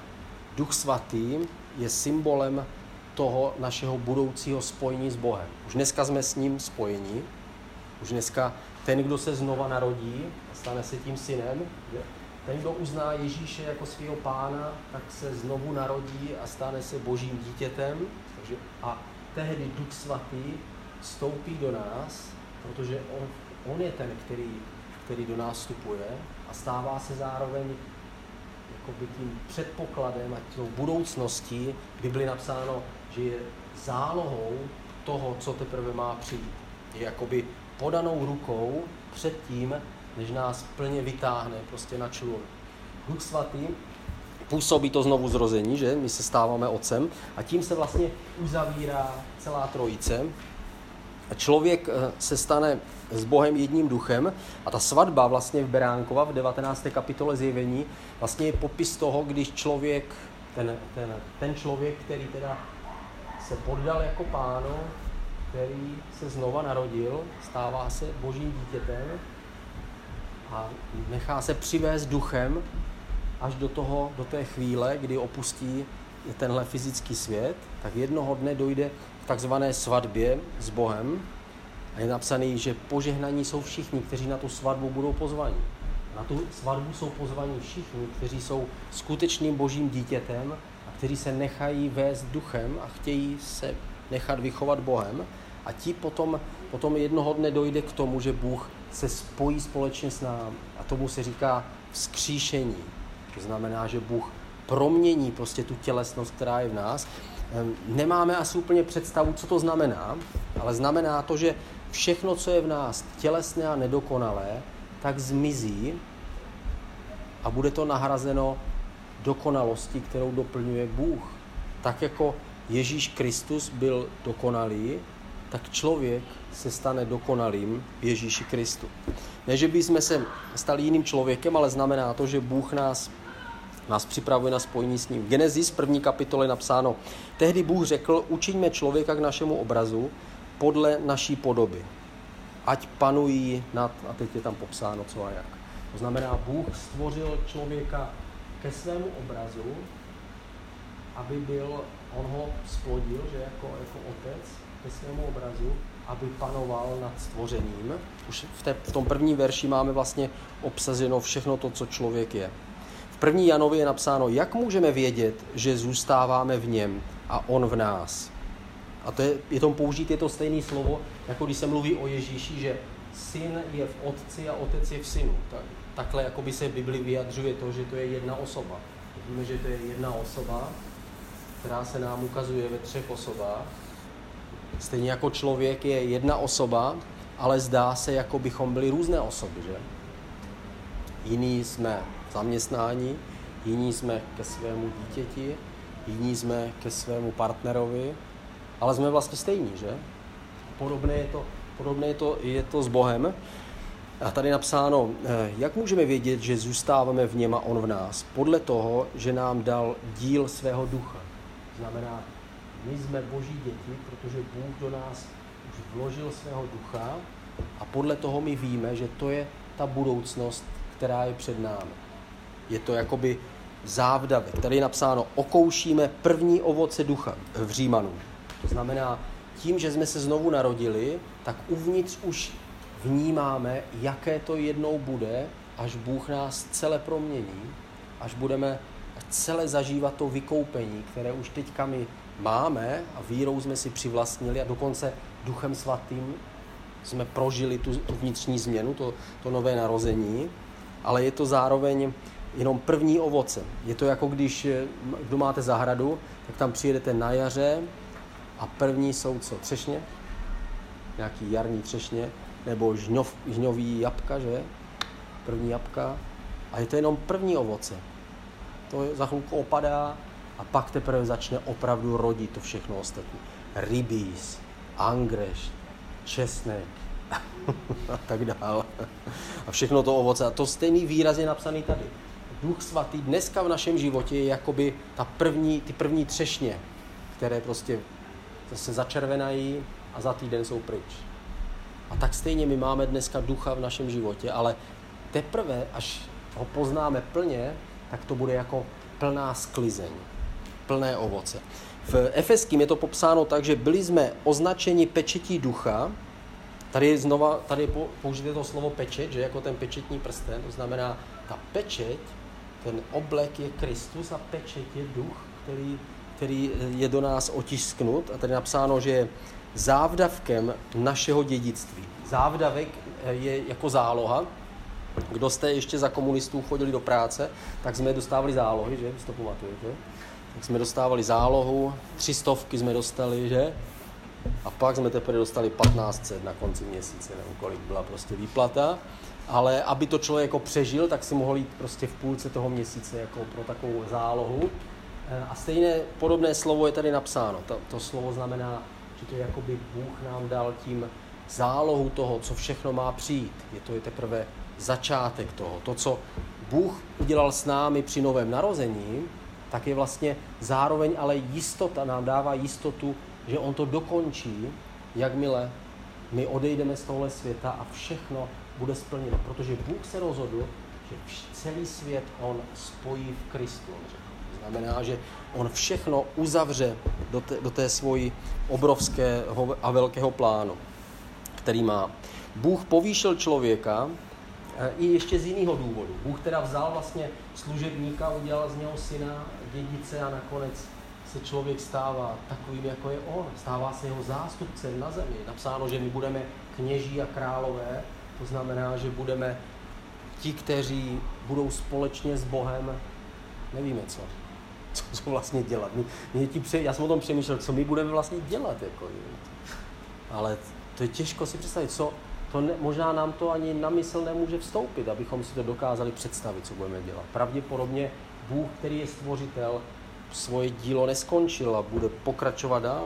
duch svatý je symbolem toho našeho budoucího spojení s Bohem. Už dneska jsme s ním spojení, už dneska ten, kdo se znova narodí a stane se tím synem, ten, kdo uzná Ježíše jako svého pána, tak se znovu narodí a stane se božím dítětem. Takže, a tehdy Duch Svatý vstoupí do nás, protože on, on je ten, který, který do nás vstupuje a stává se zároveň jakoby tím předpokladem a tou budoucností, kdy byly napsáno že je zálohou toho, co teprve má přijít. Je jakoby podanou rukou před tím, než nás plně vytáhne prostě na člun. Duch svatý působí to znovu zrození, že my se stáváme otcem a tím se vlastně uzavírá celá trojice. A člověk eh, se stane s Bohem jedním duchem a ta svatba vlastně v Beránkova v 19. kapitole zjevení vlastně je popis toho, když člověk, ten, ten, ten člověk, který teda se poddal jako pánu, který se znova narodil, stává se božím dítětem a nechá se přivést duchem až do, toho, do té chvíle, kdy opustí tenhle fyzický svět, tak jednoho dne dojde k takzvané svatbě s Bohem a je napsaný, že požehnaní jsou všichni, kteří na tu svatbu budou pozvaní. Na tu svatbu jsou pozvaní všichni, kteří jsou skutečným božím dítětem kteří se nechají vést duchem a chtějí se nechat vychovat Bohem. A ti potom, potom jednoho dne dojde k tomu, že Bůh se spojí společně s námi. A tomu se říká vzkříšení. To znamená, že Bůh promění prostě tu tělesnost, která je v nás. Ehm, nemáme asi úplně představu, co to znamená, ale znamená to, že všechno, co je v nás tělesné a nedokonalé, tak zmizí a bude to nahrazeno dokonalostí, kterou doplňuje Bůh. Tak jako Ježíš Kristus byl dokonalý, tak člověk se stane dokonalým Ježíši Kristu. Ne, že by jsme se stali jiným člověkem, ale znamená to, že Bůh nás, nás připravuje na spojení s ním. V Genesis první kapitole napsáno, tehdy Bůh řekl, učiňme člověka k našemu obrazu podle naší podoby. Ať panují nad, a teď je tam popsáno co a jak. To znamená, Bůh stvořil člověka ke svému obrazu, aby byl, on ho splodil, že jako, jako otec ke svému obrazu, aby panoval nad stvořením. Už v, té, v tom prvním verši máme vlastně obsazeno všechno to, co člověk je. V první Janovi je napsáno, jak můžeme vědět, že zůstáváme v něm a on v nás. A to je, je tom použít je to stejné slovo, jako když se mluví o Ježíši, že syn je v otci a otec je v synu. Tak, takhle jako by se v Bibli vyjadřuje to, že to je jedna osoba. Víme, že to je jedna osoba, která se nám ukazuje ve třech osobách. Stejně jako člověk je jedna osoba, ale zdá se, jako bychom byli různé osoby, že? Jiní jsme zaměstnání, jiní jsme ke svému dítěti, jiní jsme ke svému partnerovi, ale jsme vlastně stejní, že? Podobné je to, podobné je to, je to s Bohem. A tady napsáno, eh, jak můžeme vědět, že zůstáváme v něm a on v nás? Podle toho, že nám dal díl svého ducha. Znamená, my jsme boží děti, protože Bůh do nás už vložil svého ducha a podle toho my víme, že to je ta budoucnost, která je před námi. Je to jakoby závdavek. Tady je napsáno, okoušíme první ovoce ducha v Římanu. To znamená, tím, že jsme se znovu narodili, tak uvnitř už vnímáme, jaké to jednou bude, až Bůh nás celé promění, až budeme celé zažívat to vykoupení, které už teďka my máme a vírou jsme si přivlastnili a dokonce Duchem Svatým jsme prožili tu, tu vnitřní změnu, to, to nové narození, ale je to zároveň jenom první ovoce. Je to jako když, kdo máte zahradu, tak tam přijedete na jaře a první jsou co? Třešně? Nějaký jarní třešně? Nebo žňov, žňový jabka, že? První jabka. A je to jenom první ovoce. To za chvilku opadá a pak teprve začne opravdu rodit to všechno ostatní. Rybíz, angreš, česnek a tak dále. A všechno to ovoce. A to stejný výraz je napsaný tady. Duch svatý dneska v našem životě je jakoby ta první, ty první třešně, které prostě se začervenají a za týden jsou pryč. A tak stejně my máme dneska ducha v našem životě, ale teprve, až ho poznáme plně, tak to bude jako plná sklizeň, plné ovoce. V Efeským je to popsáno tak, že byli jsme označeni pečetí ducha, tady je znova, tady je použité to slovo pečet, že jako ten pečetní prsten, to znamená ta pečeť, ten oblek je Kristus a pečet je duch, který, který je do nás otisknut a tady je napsáno, že je závdavkem našeho dědictví. Závdavek je jako záloha, kdo jste ještě za komunistů chodili do práce, tak jsme dostávali zálohy, že? Vy to pamatujete? Tak jsme dostávali zálohu, tři stovky jsme dostali, že? A pak jsme teprve dostali 1500 na konci měsíce, nebo kolik byla prostě výplata. Ale aby to člověk jako přežil, tak si mohl jít prostě v půlce toho měsíce jako pro takovou zálohu. E, a stejné podobné slovo je tady napsáno. To, to slovo znamená, že to je jako by Bůh nám dal tím zálohu toho, co všechno má přijít. Je to je teprve začátek toho. To, co Bůh udělal s námi při novém narození, tak je vlastně zároveň ale jistota, nám dává jistotu, že On to dokončí, jakmile my odejdeme z tohle světa a všechno bude splněno. Protože Bůh se rozhodl, že celý svět On spojí v Kristu. To znamená, že On všechno uzavře do té, do té svojí obrovského a velkého plánu, který má. Bůh povýšil člověka I ještě z jiného důvodu. Bůh teda vzal vlastně služebníka, udělal z něho syna, dědice a nakonec se člověk stává takovým, jako je on. Stává se jeho zástupcem na zemi. Napsáno, že my budeme kněží a králové, to znamená, že budeme ti, kteří budou společně s Bohem, nevíme co, co, co vlastně dělat. Mě, mě ti pře, já jsem o tom přemýšlel, co my budeme vlastně dělat. Jako, ale to je těžko si představit, co, to ne, možná nám to ani na mysl nemůže vstoupit, abychom si to dokázali představit, co budeme dělat. Pravděpodobně Bůh, který je stvořitel, svoje dílo neskončil a bude pokračovat dál.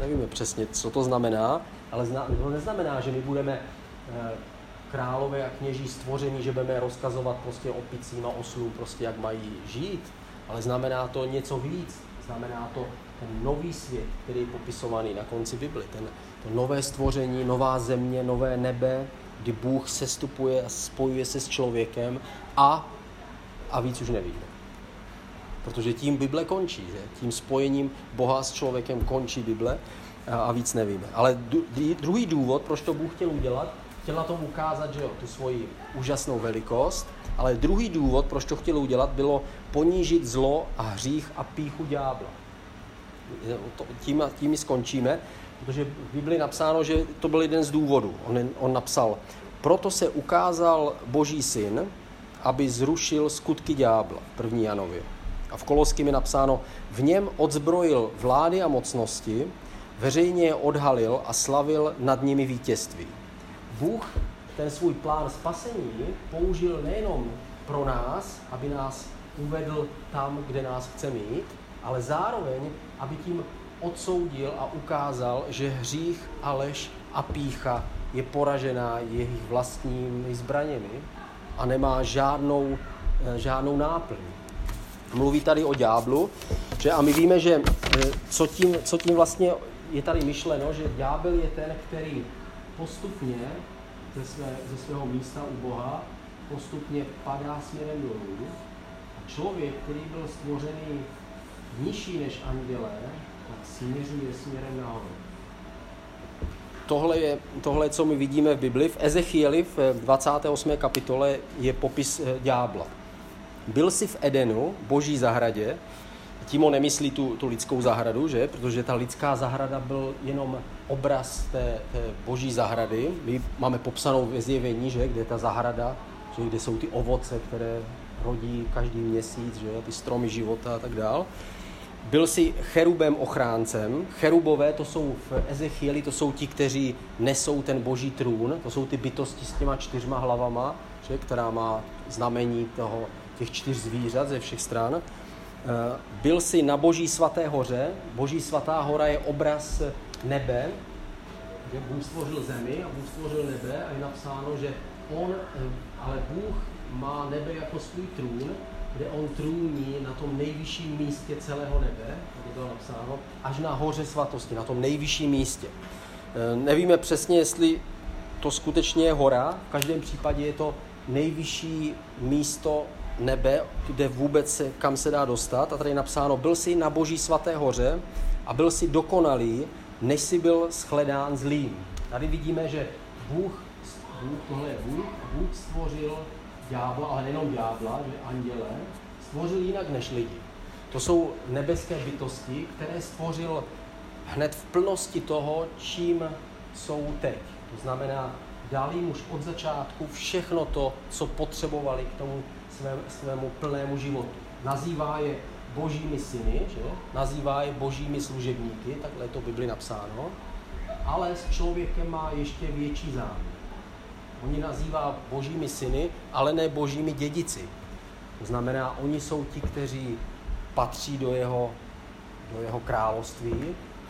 Nevíme přesně, co to znamená, ale to neznamená, že my budeme eh, králové a kněží stvoření, že budeme rozkazovat prostě opicím a oslům, prostě jak mají žít, ale znamená to něco víc. Znamená to ten nový svět, který je popisovaný na konci Bibli, ten, to nové stvoření, nová země, nové nebe, kdy Bůh sestupuje a spojuje se s člověkem a, a víc už nevíme. Protože tím Bible končí, že? tím spojením Boha s člověkem končí Bible a víc nevíme. Ale druhý důvod, proč to Bůh chtěl udělat, chtěl na tom ukázat, že jo, tu svoji úžasnou velikost, ale druhý důvod, proč to chtěl udělat, bylo ponížit zlo a hřích a píchu ďábla. Tím, tím skončíme, protože v Biblii napsáno, že to byl jeden z důvodů. On, on napsal, proto se ukázal Boží syn, aby zrušil skutky ďábla, první Janově. A v Koloským je napsáno, v něm odzbrojil vlády a mocnosti, veřejně je odhalil a slavil nad nimi vítězství. Bůh ten svůj plán spasení použil nejenom pro nás, aby nás uvedl tam, kde nás chce mít, ale zároveň, aby tím odsoudil a ukázal, že hřích a lež a pícha je poražená jejich vlastními zbraněmi a nemá žádnou, eh, žádnou náplň. Mluví tady o ďáblu, že a my víme, že eh, co tím, co tím vlastně je tady myšleno, že ďábel je ten, který postupně ze, své, ze svého místa u Boha postupně padá směrem dolů. A člověk, který byl stvořený nižší než andělé, směřuje směrem nahoru. Tohle je, tohle, co my vidíme v Bibli. V Ezechieli v 28. kapitole je popis eh, ďábla. Byl si v Edenu, boží zahradě, tím on nemyslí tu, tu lidskou zahradu, že? Protože ta lidská zahrada byl jenom obraz té, té boží zahrady. My máme popsanou ve zjevení, že? Kde je ta zahrada, že? kde jsou ty ovoce, které rodí každý měsíc, že? ty stromy života a tak dál. Byl si cherubem ochráncem. Cherubové, to jsou v Ezechieli, to jsou ti, kteří nesou ten boží trůn. To jsou ty bytosti s těma čtyřma hlavama, že? která má znamení toho, těch čtyř zvířat ze všech stran. Eh, byl si na Boží svaté hoře. Boží svatá hora je obraz nebe, že Bůh stvořil zemi a Bůh stvořil nebe a je napsáno, že on, eh, ale Bůh má nebe jako svůj trůn, kde on trůní na tom nejvyšším místě celého nebe, je to napsáno, až na hoře svatosti, na tom nejvyšším místě. Eh, nevíme přesně, jestli to skutečně je hora, v každém případě je to nejvyšší místo nebe, kde vůbec se, kam se dá dostat. A tady je napsáno, byl jsi na boží svaté hoře a byl si dokonalý, než si byl shledán zlým. Tady vidíme, že Bůh, Bůh tohle je Bůh, Bůh stvořil ďábla, ale nejenom ďábla, že anděle, stvořil jinak než lidi. To jsou nebeské bytosti, které stvořil hned v plnosti toho, čím jsou teď. To znamená, dali jim už od začátku všechno to, co potřebovali k tomu svém, svému plnému životu. Nazývá je božími syny, že? nazývá je božími služebníky, takhle je to v Bibli napsáno, ale s člověkem má ještě větší záměr. Oni nazývá božími syny, ale ne božími dědici. To znamená, oni jsou ti, kteří patří do jeho, do jeho království,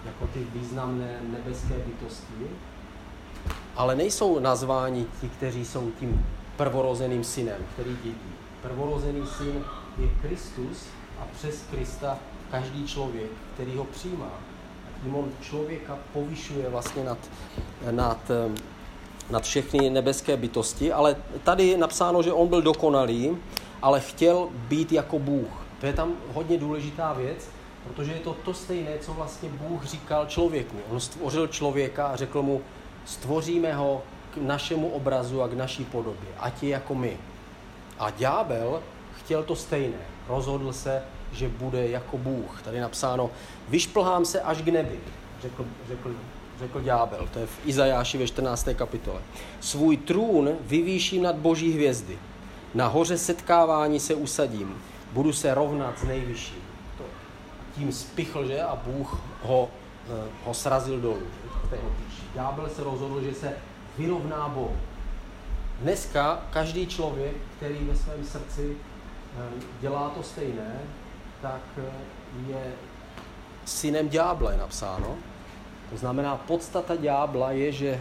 jako ty významné nebeské bytosti, ale nejsou nazváni ti, kteří jsou tím prvorozeným synem, který dědí. Prvorozený syn je Kristus a přes Krista každý člověk, který ho přijímá. Tím on člověka povyšuje vlastně nad, nad, nad všechny nebeské bytosti, ale tady je napsáno, že on byl dokonalý, ale chtěl být jako Bůh. To je tam hodně důležitá věc, protože je to to stejné, co vlastně Bůh říkal člověku. On stvořil člověka a řekl mu, stvoříme ho k našemu obrazu a k naší podobě, ať je jako my. A ďábel chtěl to stejné. Rozhodl se, že bude jako Bůh. Tady napsáno, vyšplhám se až k nebi, řekl, řekl, řekl ďábel. To je v Izajáši ve 14. kapitole. Svůj trůn vyvýším nad boží hvězdy. Na hoře setkávání se usadím. Budu se rovnat s nejvyšším. To tím spichl, že? A Bůh ho, eh, ho srazil dolů. Ďábel se rozhodl, že se vyrovná Bohu. Dneska každý člověk, který ve svém srdci eh, dělá to stejné, tak eh, je synem ďábla, je napsáno. To znamená, podstata ďábla je, že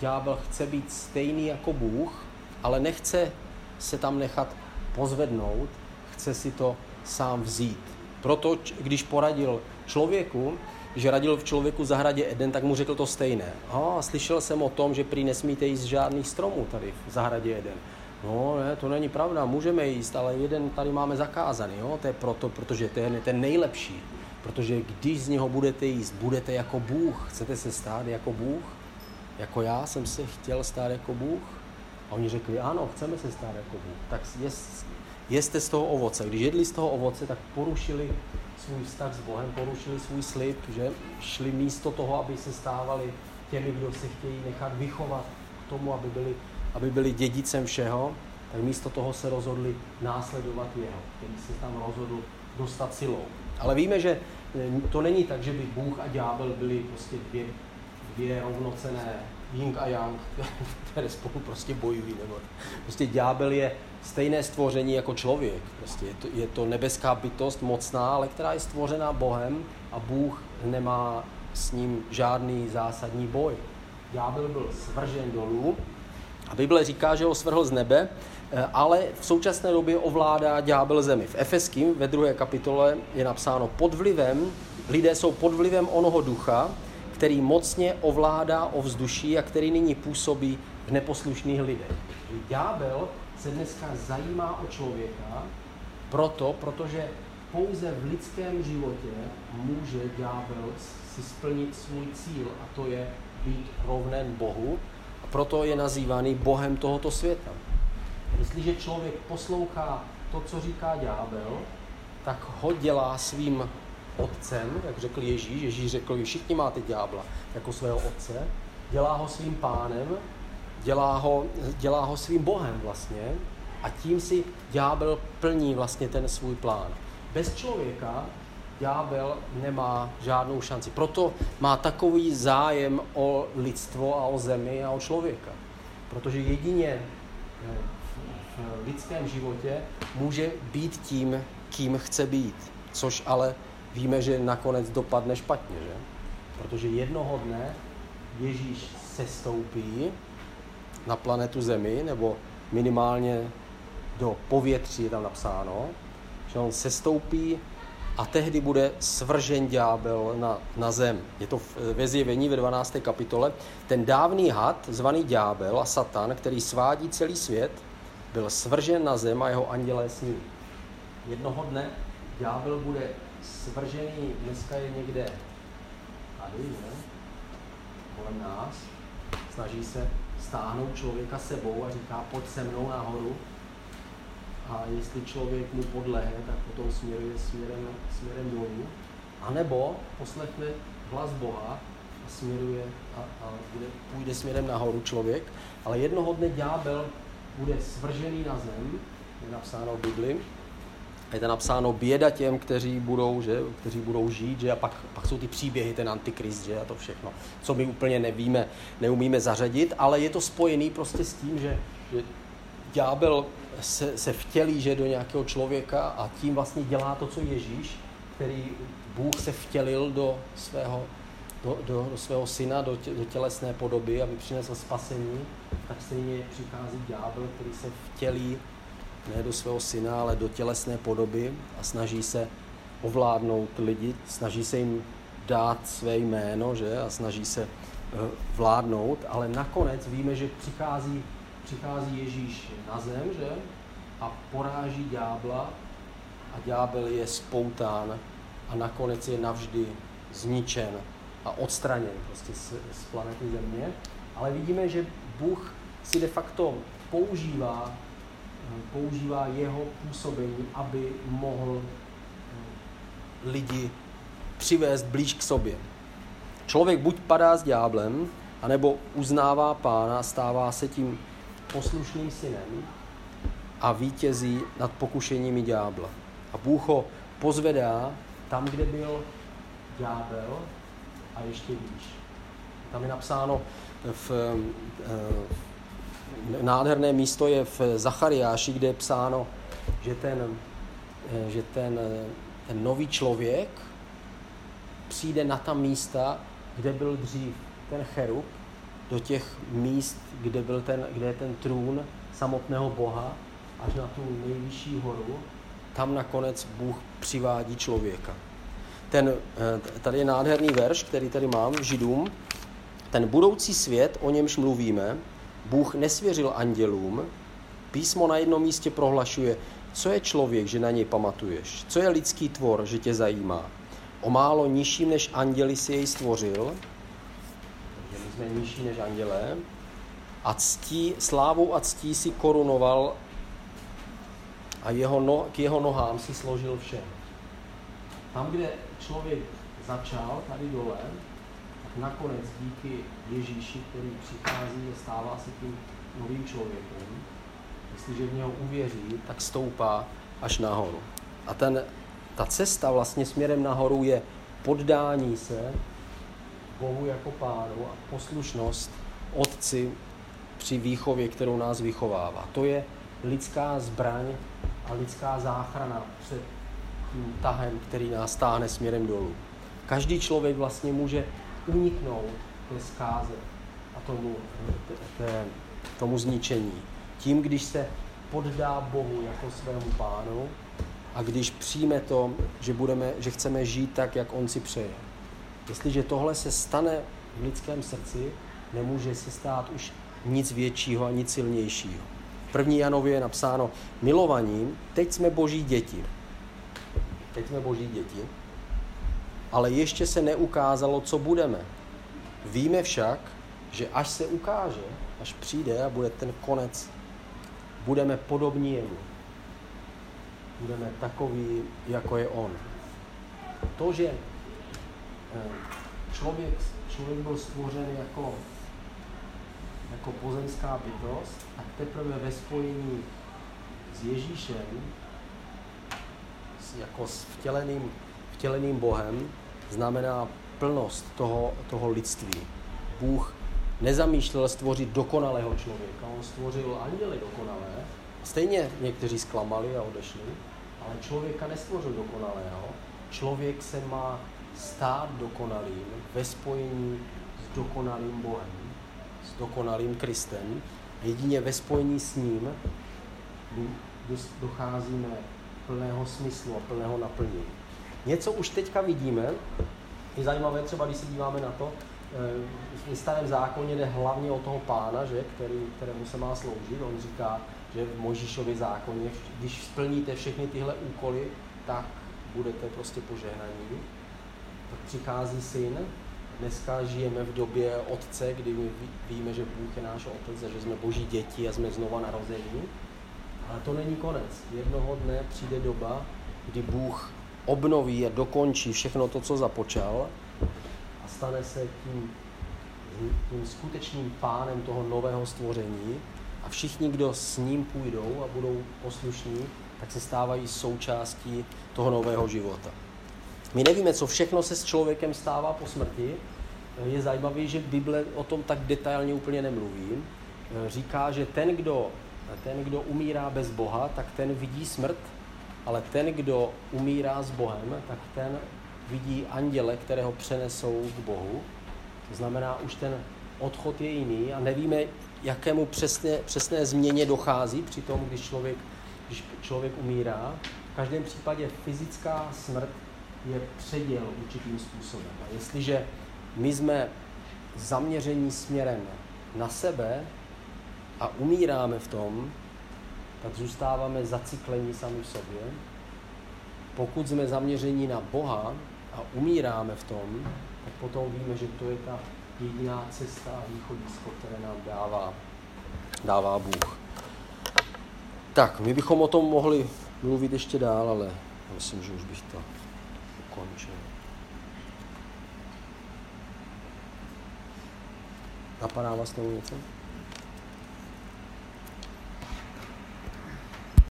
ďábel chce být stejný jako Bůh, ale nechce se tam nechat pozvednout, chce si to sám vzít. Proto, když poradil člověku, že radil v člověku zahradě Eden, tak mu řekl to stejné. A slyšel jsem o tom, že prý nesmíte jíst žádných stromů tady v zahradě Eden. No, ne, to není pravda, můžeme jíst, ale jeden tady máme zakázaný, jo? to je proto, protože to je ten nejlepší. Protože když z něho budete jíst, budete jako Bůh. Chcete se stát jako Bůh? Jako já jsem se chtěl stát jako Bůh? A oni řekli, ano, chceme se stát jako Bůh. Tak jest, jeste z toho ovoce. Když jedli z toho ovoce, tak porušili svůj vztah s Bohem, porušili svůj slib, že šli místo toho, aby se stávali těmi, kdo se chtějí nechat vychovat k tomu, aby byli, aby byli dědicem všeho, tak místo toho se rozhodli následovat jeho, který se tam rozhodl dostat silou. Ale víme, že to není tak, že by Bůh a ďábel byli prostě dvě, dvě rovnocené Ying a Yang, které spolu prostě bojují. Nebo prostě ďábel je stejné stvoření jako člověk. Prostě je, to, je to nebeská bytost mocná, ale která je stvořená Bohem a Bůh nemá s ním žádný zásadní boj. Ďábel byl svržen dolů a Bible říká, že ho svrhl z nebe, eh, ale v současné době ovládá ďábel zemi. V Efeským ve druhé kapitole je napsáno pod vlivem, lidé jsou pod vlivem onoho ducha, který mocně ovládá ovzduší a který nyní působí v neposlušných lidech. Ďábel se dneska zajímá o člověka proto, protože pouze v lidském životě může ďábel si splnit svůj cíl a to je být rovnen Bohu a proto je nazývaný Bohem tohoto světa. Jestliže člověk poslouchá to, co říká ďábel, tak ho dělá svým otcem, jak řekl Ježíš. Ježíš řekl, že všichni máte ďábla jako svého otce. Dělá ho svým pánem, dělá ho, dělá ho svým bohem vlastně a tím si ďábel plní vlastně ten svůj plán. Bez člověka ďábel nemá žádnou šanci. Proto má takový zájem o lidstvo a o zemi a o člověka. Protože jedině eh, v lidském životě může být tím, kým chce být. Což ale víme, že nakonec dopadne špatně, že? Protože jednoho dne Ježíš sestoupí na planetu Zemi, nebo minimálně do povětří je tam napsáno, že on sestoupí a tehdy bude svržen ďábel na, na zem. Je to ve zjevení ve 12. kapitole. Ten dávný had, zvaný ďábel a satan, který svádí celý svět, byl svržen na zem a jeho andělé s ním. Jednoho dne ďábel bude svržený, dneska je někde tady, ne? kolem nás, snaží se stáhnout člověka sebou a říká, pojď se mnou nahoru. A jestli člověk mu podlehe, tak potom směruje směrem, směrem dolů. A nebo poslechne hlas Boha a směruje a, a bude, půjde směrem nahoru člověk. Ale jednoho dne ďábel bude svržený na zem, je napsáno v Bibli, je to napsáno běda těm, kteří budou, že, kteří budou žít, že, a pak, pak jsou ty příběhy, ten antikrist, že, a to všechno, co my úplně nevíme, neumíme zařadit, ale je to spojený prostě s tím, že, že ďábel se, se vtělí že, do nějakého člověka a tím vlastně dělá to, co Ježíš, který Bůh se vtělil do svého, do, do, do svého syna, do, tě, do tělesné podoby, aby přinesl spasení, tak stejně přichází ďábel, který se vtělí ne do svého syna, ale do tělesné podoby a snaží se ovládnout lidi, snaží se jim dát své jméno, že, a snaží se uh, vládnout, ale nakonec víme, že přichází, přichází Ježíš na zem, že, a poráží ďábla a ďábel je spoután a nakonec je navždy zničen a odstraněn prostě z, z planety Země. Ale vidíme, že Bůh si de facto používá, používá jeho působení, aby mohl eh, lidi přivést blíž k sobě. Člověk buď padá s ďáblem, anebo uznává pána, stává se tím poslušným synem a vítězí nad pokušeními ďábla. A Bůh ho pozvedá tam, kde byl ďábel a ještě výš. Tam je napsáno v, v nádherné místo je v Zachariáši, kde je psáno, že ten, že ten, ten nový člověk přijde na ta místa, kde byl dřív ten cherub, do těch míst, kde, byl ten, kde je ten trůn samotného Boha, až na tu nejvyšší horu, tam nakonec Bůh přivádí člověka. Ten, eh, tady je nádherný verš, který tady mám v Židům. Ten budoucí svět, o němž mluvíme, Bůh nesvěřil andělům. Písmo na jednom místě prohlašuje, co je člověk, že na něj pamatuješ? Co je lidský tvor, že tě zajímá? O málo nižším než anděli si jej stvořil, takže my jsme nižší než andělé, a ctí, slávou a ctí si korunoval a jeho no, k jeho nohám si složil vše. Tam, kde člověk začal, tady dole, nakonec díky Ježíši, který přichází a stává se tím novým člověkem, jestliže v něho uvěří, tak stoupá až nahoru. A ten, ta cesta vlastně směrem nahoru je poddání se Bohu jako pánu a poslušnost Otci při výchově, kterou nás vychovává. To je lidská zbraň a lidská záchrana před tím tahem, který nás táhne směrem dolů. Každý člověk vlastně může uniknout té zkáze a tomu, té, tomu zničení. Tím, když se poddá Bohu jako svému pánu a když přijme to, že, budeme, že chceme žít tak, jak On si přeje. Jestliže tohle se stane v lidském srdci, nemůže se stát už nic většího a nic silnějšího. V první Janově je napsáno, milovaním, teď jsme boží děti. Teď jsme boží děti, ale ještě se neukázalo, co budeme. Víme však, že až se ukáže, až přijde a bude ten konec, budeme podobní jemu. Budeme takový, jako je on. To, že eh, člověk, člověk byl stvořen jako jako pozemská bytost, tak teprve ve spojení s Ježíšem, jako s vtěleným, vtěleným Bohem, znamená plnost toho, toho lidství. Bůh nezamýšlel stvořit dokonalého člověka, on stvořil anděly dokonalé. Stejně někteří zklamali a odešli, ale člověka nestvořil dokonalého. Člověk se má stát dokonalým ve spojení s dokonalým Bohem s dokonalým Kristem. Jedině ve spojení s ním docházíme plného smyslu a plného naplnění. Něco už teďka vidíme, je zajímavé třeba, když se díváme na to, eh, v starém zákoně jde hlavně o toho pána, že, který, kterému se má sloužit. On říká, že v Možíšově zákoně, když splníte všechny tyhle úkoly, tak budete prostě požehnaní. Tak přichází syn, Dneska žijeme v době Otce, kdy my víme, že Bůh je náš Otec a že jsme Boží děti a jsme znova narození. Ale to není konec. Jednoho dne přijde doba, kdy Bůh obnoví a dokončí všechno to, co započal a stane se tím, tím skutečným pánem toho nového stvoření a všichni, kdo s ním půjdou a budou poslušní, tak se stávají součástí toho nového života. My nevíme, co všechno se s člověkem stává po smrti. Je zajímavé, že Bible o tom tak detailně úplně nemluví. Říká, že ten kdo, ten, kdo umírá bez Boha, tak ten vidí smrt, ale ten, kdo umírá s Bohem, tak ten vidí anděle, které ho přenesou k Bohu. To znamená, už ten odchod je jiný a nevíme, jakému přesně, přesné změně dochází při tom, když člověk, když člověk umírá. V každém případě fyzická smrt je předěl určitým způsobem. A jestliže my jsme zaměření směrem na sebe a umíráme v tom, tak zůstáváme zaciklení sami v sobě. Pokud jsme zaměření na Boha a umíráme v tom, tak potom víme, že to je ta jediná cesta a východisko, které nám dává, dává Bůh. Tak, my bychom o tom mohli mluvit ještě dál, ale myslím, že už bych to ukončil. Napadá vás tomu něco?